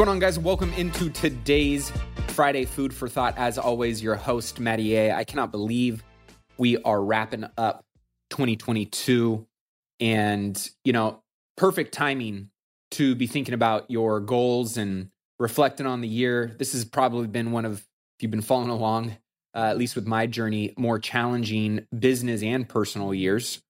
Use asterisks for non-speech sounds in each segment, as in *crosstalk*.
going on, guys? Welcome into today's Friday Food for Thought. As always, your host, Matty A. I cannot believe we are wrapping up 2022 and, you know, perfect timing to be thinking about your goals and reflecting on the year. This has probably been one of, if you've been following along, uh, at least with my journey, more challenging business and personal years.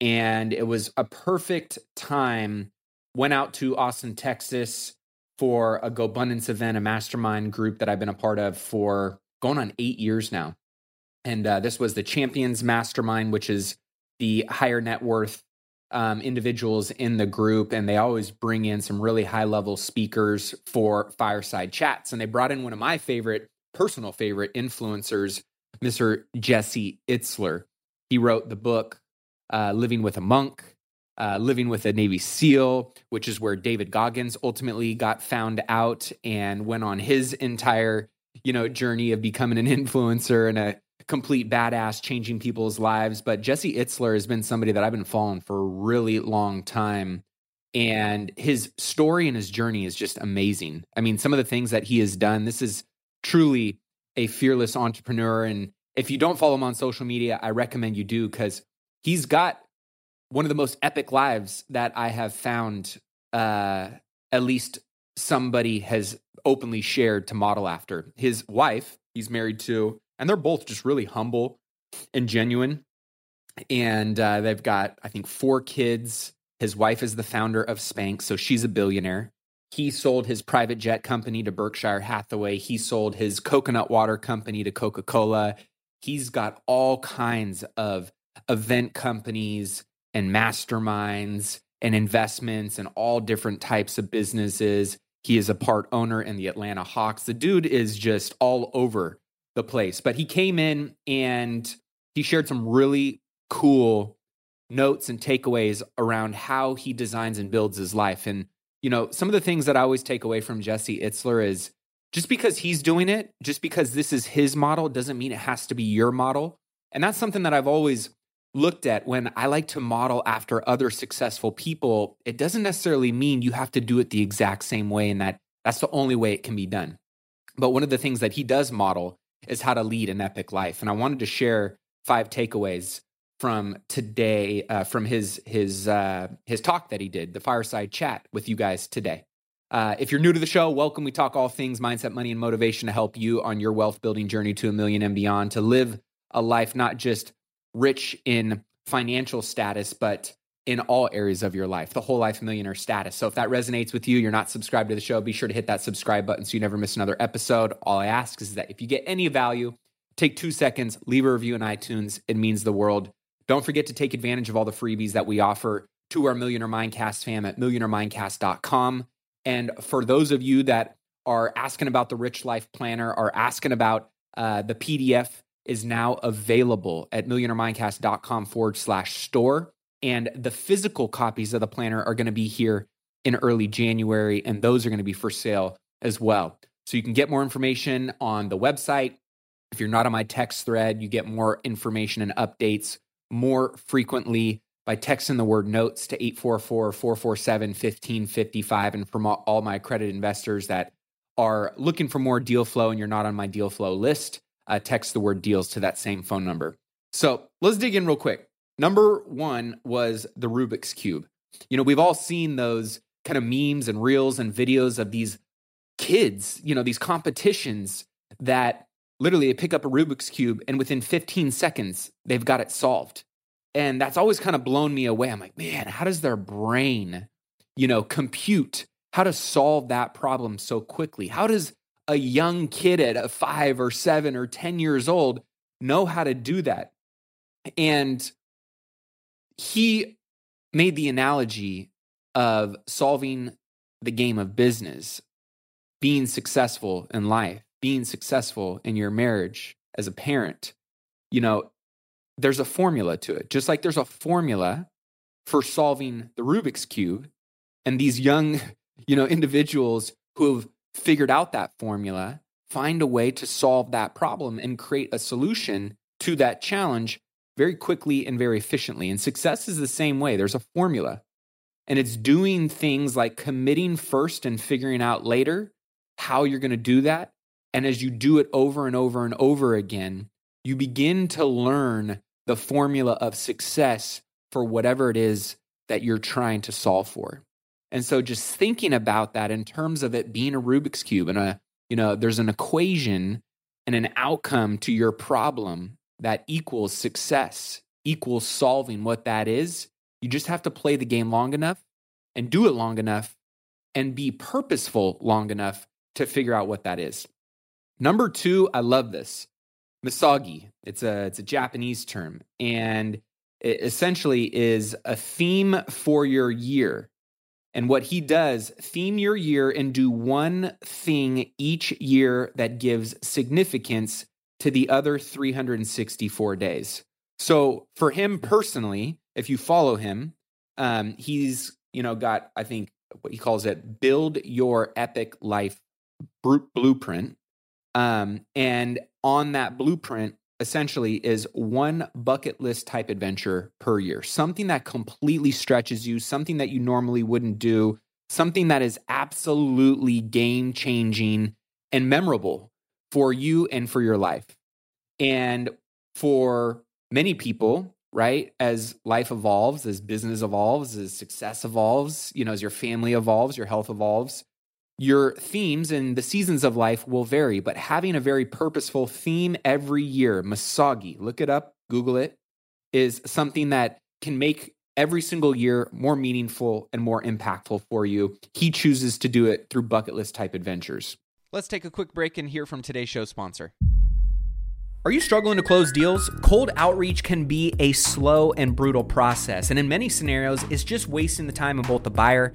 And it was a perfect time. Went out to Austin, Texas for a GoBundance event, a mastermind group that I've been a part of for going on eight years now. And uh, this was the Champions Mastermind, which is the higher net worth um, individuals in the group. And they always bring in some really high level speakers for fireside chats. And they brought in one of my favorite, personal favorite influencers, Mr. Jesse Itzler. He wrote the book, uh, Living with a Monk uh, living with a Navy SEAL, which is where David Goggins ultimately got found out and went on his entire, you know, journey of becoming an *laughs* influencer and a complete badass, changing people's lives. But Jesse Itzler has been somebody that I've been following for a really long time. And his story and his journey is just amazing. I mean, some of the things that he has done, this is truly a fearless entrepreneur. And if you don't follow him on social media, I recommend you do because he's got one of the most epic lives that I have found. Uh, at least somebody has openly shared to model after. His wife, he's married to, and they're both just really humble and genuine. And uh, they've got, I think, four kids. His wife is the founder of Spanx, so she's a billionaire. He sold his private jet company to Berkshire Hathaway. He sold his coconut water company to Coca Cola. He's got all kinds of event companies and masterminds and investments and all different types of businesses. He is a part owner in the Atlanta Hawks. The dude is just all over the place. But he came in and he shared some really cool notes and takeaways around how he designs and builds his life. And, you know, some of the things that I always take away from Jesse Itzler is just because he's doing it, just because this is his model, doesn't mean it has to be your model. And that's something that I've always looked at when I like to model after other successful people, it doesn't necessarily mean you have to do it the exact same way and that that's the only way it can be done. But one of the things that he does model is how to lead an epic life. And I wanted to share five takeaways from today, uh, from his his uh, his talk that he did, the fireside chat with you guys today. Uh, if you're new to the show, welcome. We talk all things mindset, money, and motivation to help you on your wealth building journey to a million and beyond, to live a life not just rich in financial status, but in all areas of your life, the whole life millionaire status. So if that resonates with you, you're not subscribed to the show, be sure to hit that subscribe button so you never miss another episode. All I ask is that if you get any value, take two seconds, leave a review in iTunes. It means the world. Don't forget to take advantage of all the freebies that we offer to our Millionaire Mindcast fam at millionairemindcast.com. And for those of you that are asking about the Rich Life Planner, are asking about uh, the PDF is now available at millionairemindcast.com forward slash store. And the physical copies of the planner are going to be here in early January, and those are going to be for sale as well. So you can get more information on the website. If you're not on my text thread, you get more information and updates more frequently by texting the word notes to 844 447 1555. And from all my accredited investors that are looking for more deal flow and you're not on my deal flow list, uh, text the word deals to that same phone number. So let's dig in real quick. Number one was the Rubik's Cube. You know, we've all seen those kind of memes and reels and videos of these kids, you know, these competitions that literally they pick up a Rubik's Cube and within 15 seconds, they've got it solved. And that's always kind of blown me away. I'm like, man, how does their brain, you know, compute how to solve that problem so quickly? How does a young kid at a five or seven or 10 years old know how to do that. And he made the analogy of solving the game of business, being successful in life, being successful in your marriage as a parent. You know, there's a formula to it, just like there's a formula for solving the Rubik's Cube. And these young, *laughs* you know, individuals who have figured out that formula, find a way to solve that problem and create a solution to that challenge very quickly and very efficiently. And success is the same way. There's a formula. And it's doing things like committing first and figuring out later how you're going to do that. And as you do it over and over and over again, you begin to learn the formula of success for whatever it is that you're trying to solve for. And so just thinking about that in terms of it being a Rubik's cube and a you know there's an equation and an outcome to your problem that equals success, equals solving what that is. You just have to play the game long enough and do it long enough and be purposeful long enough to figure out what that is. Number 2, I love this. Misogi. It's a it's a Japanese term and it essentially is a theme for your year. And what he does, theme your year and do one thing each year that gives significance to the other 364 days. So for him personally, if you follow him, um, he's you know got I think what he calls it build your epic life blueprint. Um, and on that blueprint, essentially is one bucket list type adventure per year, something that completely stretches you, something that you normally wouldn't do, something that is absolutely game changing and memorable for you and for your life. And for many people, right, as life evolves, as business evolves, as success evolves, you know, as your family evolves, your health evolves, your themes and the seasons of life will vary, but having a very purposeful theme every year, Misogi, look it up, Google it, is something that can make every single year more meaningful and more impactful for you. He chooses to do it through bucket list type adventures. Let's take a quick break and hear from today's show sponsor. Are you struggling to close deals? Cold outreach can be a slow and brutal process, and in many scenarios, it's just wasting the time of both the buyer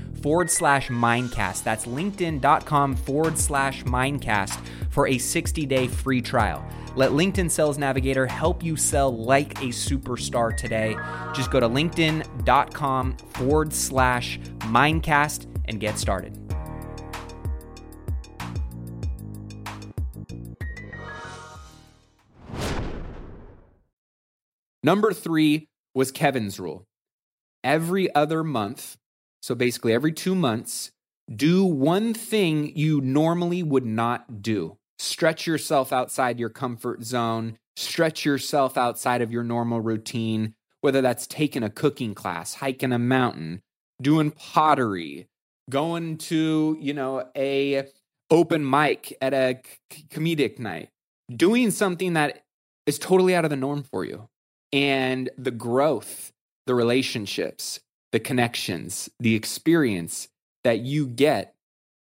forward slash mindcast. That's linkedin.com forward slash mindcast for a 60 day free trial. Let LinkedIn Sales Navigator help you sell like a superstar today. Just go to linkedin.com forward slash mindcast and get started. Number three was Kevin's rule. Every other month, so basically every two months, do one thing you normally would not do stretch yourself outside your comfort zone, stretch yourself outside of your normal routine, whether that's taking a cooking class, hiking a mountain, doing pottery, going to, you know, a open mic at a comedic night, doing something that is totally out of the norm for you. And the growth, the relationships, the connections, the experience that you get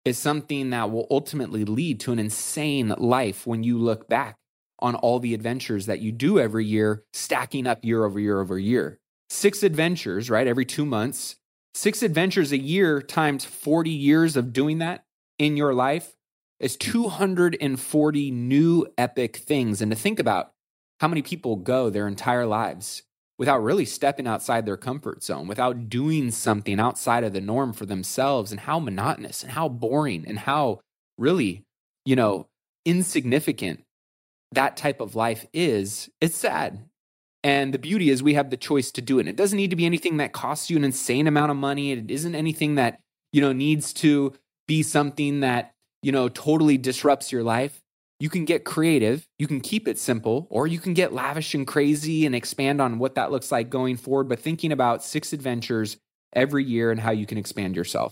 is something that will ultimately lead to an insane life when you look back on all the adventures that you do every year, stacking up year over year over year. Six adventures, right? Every two months, six adventures a year times 40 years of doing that in your life is 240 new epic things. And to think about how many people go their entire lives without really stepping outside their comfort zone, without doing something outside of the norm for themselves, and how monotonous and how boring and how really, you know, insignificant that type of life is, it's sad. And the beauty is we have the choice to do it. And it doesn't need to be anything that costs you an insane amount of money. It isn't anything that, you know, needs to be something that, you know, totally disrupts your life. You can get creative, you can keep it simple, or you can get lavish and crazy and expand on what that looks like going forward, but thinking about six adventures every year and how you can expand yourself.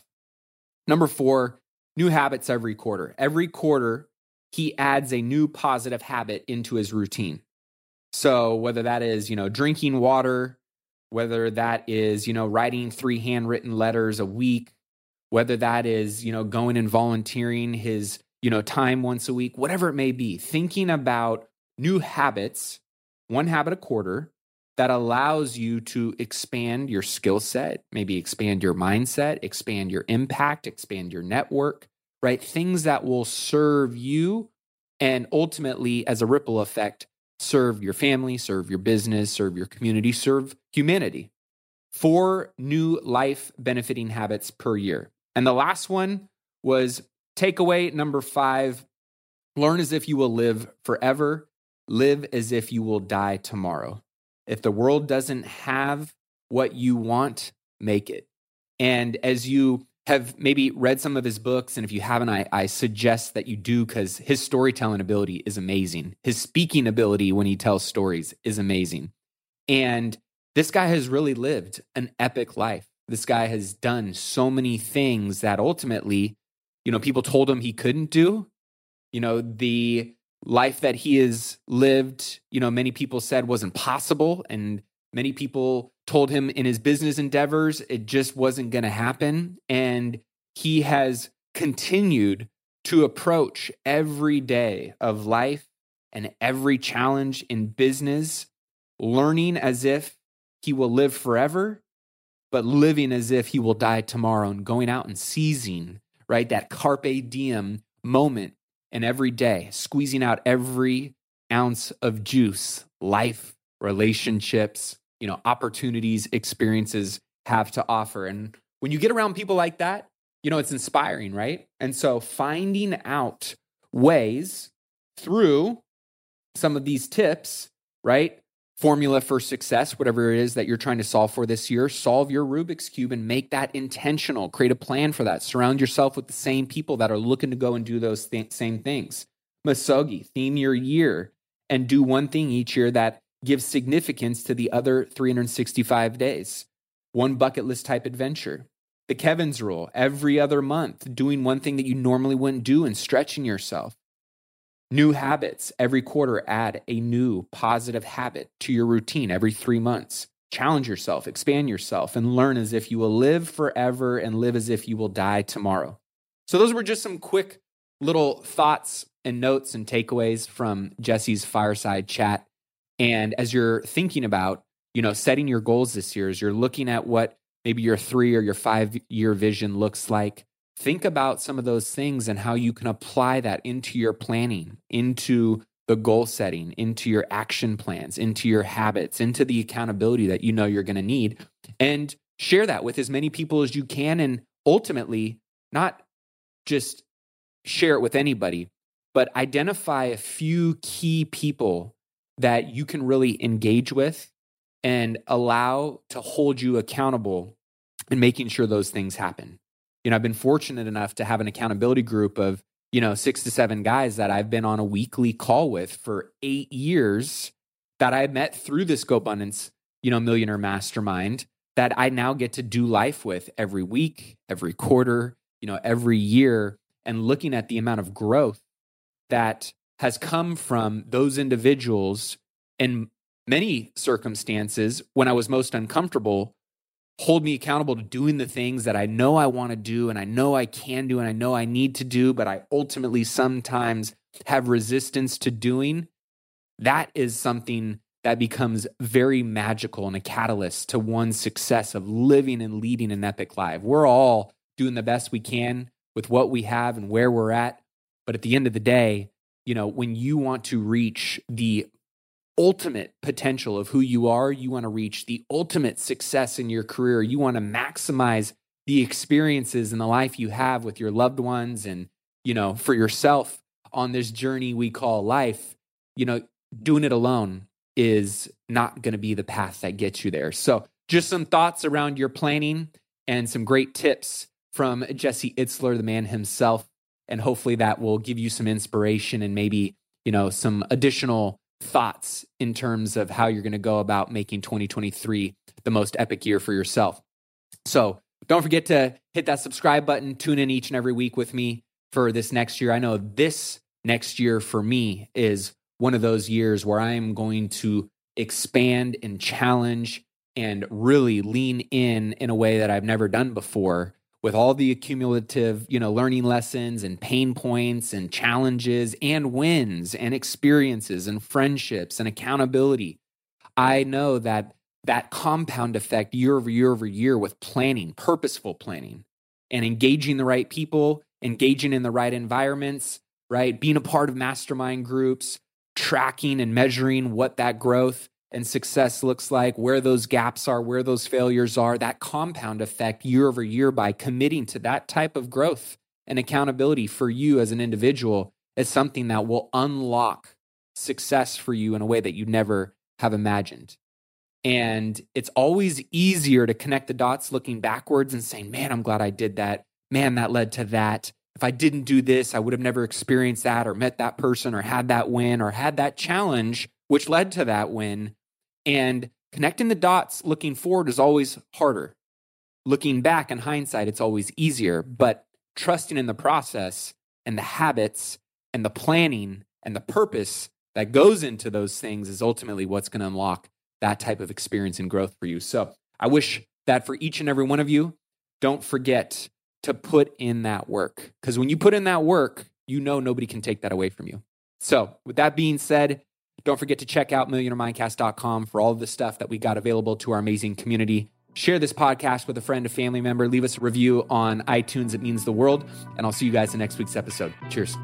Number four, new habits every quarter. Every quarter, he adds a new positive habit into his routine. So whether that is, you know, drinking water, whether that is, you know, writing three handwritten letters a week, whether that is, you know, going and volunteering his, you know, time once a week, whatever it may be, thinking about new habits, one habit a quarter that allows you to expand your skill set, maybe expand your mindset, expand your impact, expand your network, right? Things that will serve you and ultimately, as a ripple effect, serve your family, serve your business, serve your community, serve humanity. Four new life benefiting habits per year. And the last one was takeaway number five learn as if you will live forever, live as if you will die tomorrow. If the world doesn't have what you want, make it. And as you have maybe read some of his books, and if you haven't, I, I suggest that you do because his storytelling ability is amazing. His speaking ability when he tells stories is amazing. And this guy has really lived an epic life. This guy has done so many things that ultimately, you know, people told him he couldn't do. You know, the life that he has lived, you know, many people said wasn't possible. And many people told him in his business endeavors it just wasn't going to happen. And he has continued to approach every day of life and every challenge in business, learning as if he will live forever, but living as if he will die tomorrow and going out and seizing, right, that carpe diem moment and every day, squeezing out every ounce of juice, life, relationships, you know, opportunities, experiences have to offer. And when you get around people like that, you know, it's inspiring, right? And so finding out ways through some of these tips, right? Formula for success, whatever it is that you're trying to solve for this year, solve your Rubik's Cube and make that intentional. Create a plan for that. Surround yourself with the same people that are looking to go and do those th- same things. Misogi, theme your year and do one thing each year that gives significance to the other 365 days. One bucket list type adventure. The Kevin's rule, every other month, doing one thing that you normally wouldn't do and stretching yourself. New habits. Every quarter, add a new positive habit to your routine every three months. Challenge yourself, expand yourself, and learn as if you will live forever and live as if you will die tomorrow. So, those were just some quick little thoughts and notes and takeaways from Jesse's fireside chat. And as you're thinking about, you know, setting your goals this year, as you're looking at what maybe your three or your five year vision looks like, think about some of those things and how you can apply that into your planning, into the goal setting, into your action plans, into your habits, into the accountability that you know you're going to need. And share that with as many people as you can. And ultimately, not just share it with anybody, but identify a few key people that you can really engage with and allow to hold you accountable in making sure those things happen. You know, I've been fortunate enough to have an accountability group of, you know, six to seven guys that I've been on a weekly call with for eight years that I met through this GoBundance, you know, millionaire mastermind that I now get to do life with every week, every quarter, you know, every year, and looking at the amount of growth that has come from those individuals in many circumstances when I was most uncomfortable, hold me accountable to doing the things that I know I want to do and I know I can do and I know I need to do, but I ultimately sometimes have resistance to doing. That is something that becomes very magical and a catalyst to one's success of living and leading an epic life. We're all doing the best we can with what we have and where we're at. But at the end of the day, you know, when you want to reach the ultimate potential of who you are, you want to reach the ultimate success in your career, you want to maximize the experiences and the life you have with your loved ones and, you know, for yourself on this journey we call life, you know, doing it alone is not going to be the path that gets you there. So, just some thoughts around your planning and some great tips from Jesse Itzler, the man himself and hopefully that will give you some inspiration and maybe you know some additional thoughts in terms of how you're going to go about making 2023 the most epic year for yourself. So don't forget to hit that subscribe button tune in each and every week with me for this next year. I know this next year for me is one of those years where I am going to expand and challenge and really lean in in a way that I've never done before with all the accumulative, you know, learning lessons and pain points and challenges and wins and experiences and friendships and accountability. I know that that compound effect year over year over year with planning, purposeful planning, and engaging the right people, engaging in the right environments, right? Being a part of mastermind groups, tracking and measuring what that growth and success looks like, where those gaps are, where those failures are, that compound effect year over year by committing to that type of growth and accountability for you as an individual is something that will unlock success for you in a way that you never have imagined. And it's always easier to connect the dots looking backwards and saying, man, I'm glad I did that. Man, that led to that. If I didn't do this, I would have never experienced that or met that person or had that win or had that challenge, which led to that win. And connecting the dots looking forward is always harder. Looking back in hindsight, it's always easier. But trusting in the process and the habits and the planning and the purpose that goes into those things is ultimately what's going to unlock that type of experience and growth for you. So I wish that for each and every one of you, don't forget to put in that work. Because when you put in that work, you know nobody can take that away from you. So, with that being said, don't forget to check out millionairemindcast.com for all of the stuff that we got available to our amazing community. Share this podcast with a friend, a family member. Leave us a review on iTunes. It means the world. And I'll see you guys in next week's episode. Cheers.